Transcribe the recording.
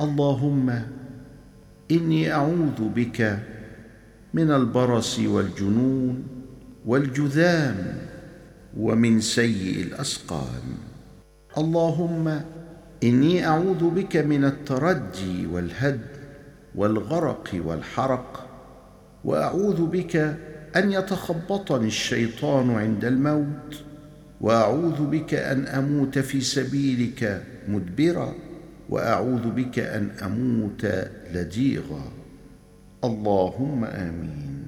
اللهم إني أعوذ بك من البرص والجنون والجذام ومن سيء الأسقام. اللهم إني أعوذ بك من التردي والهد والغرق والحرق وأعوذ بك أن يتخبطني الشيطان عند الموت وأعوذ بك أن أموت في سبيلك مدبرا. وأعوذ بك أن أموت لديغا اللهم آمين.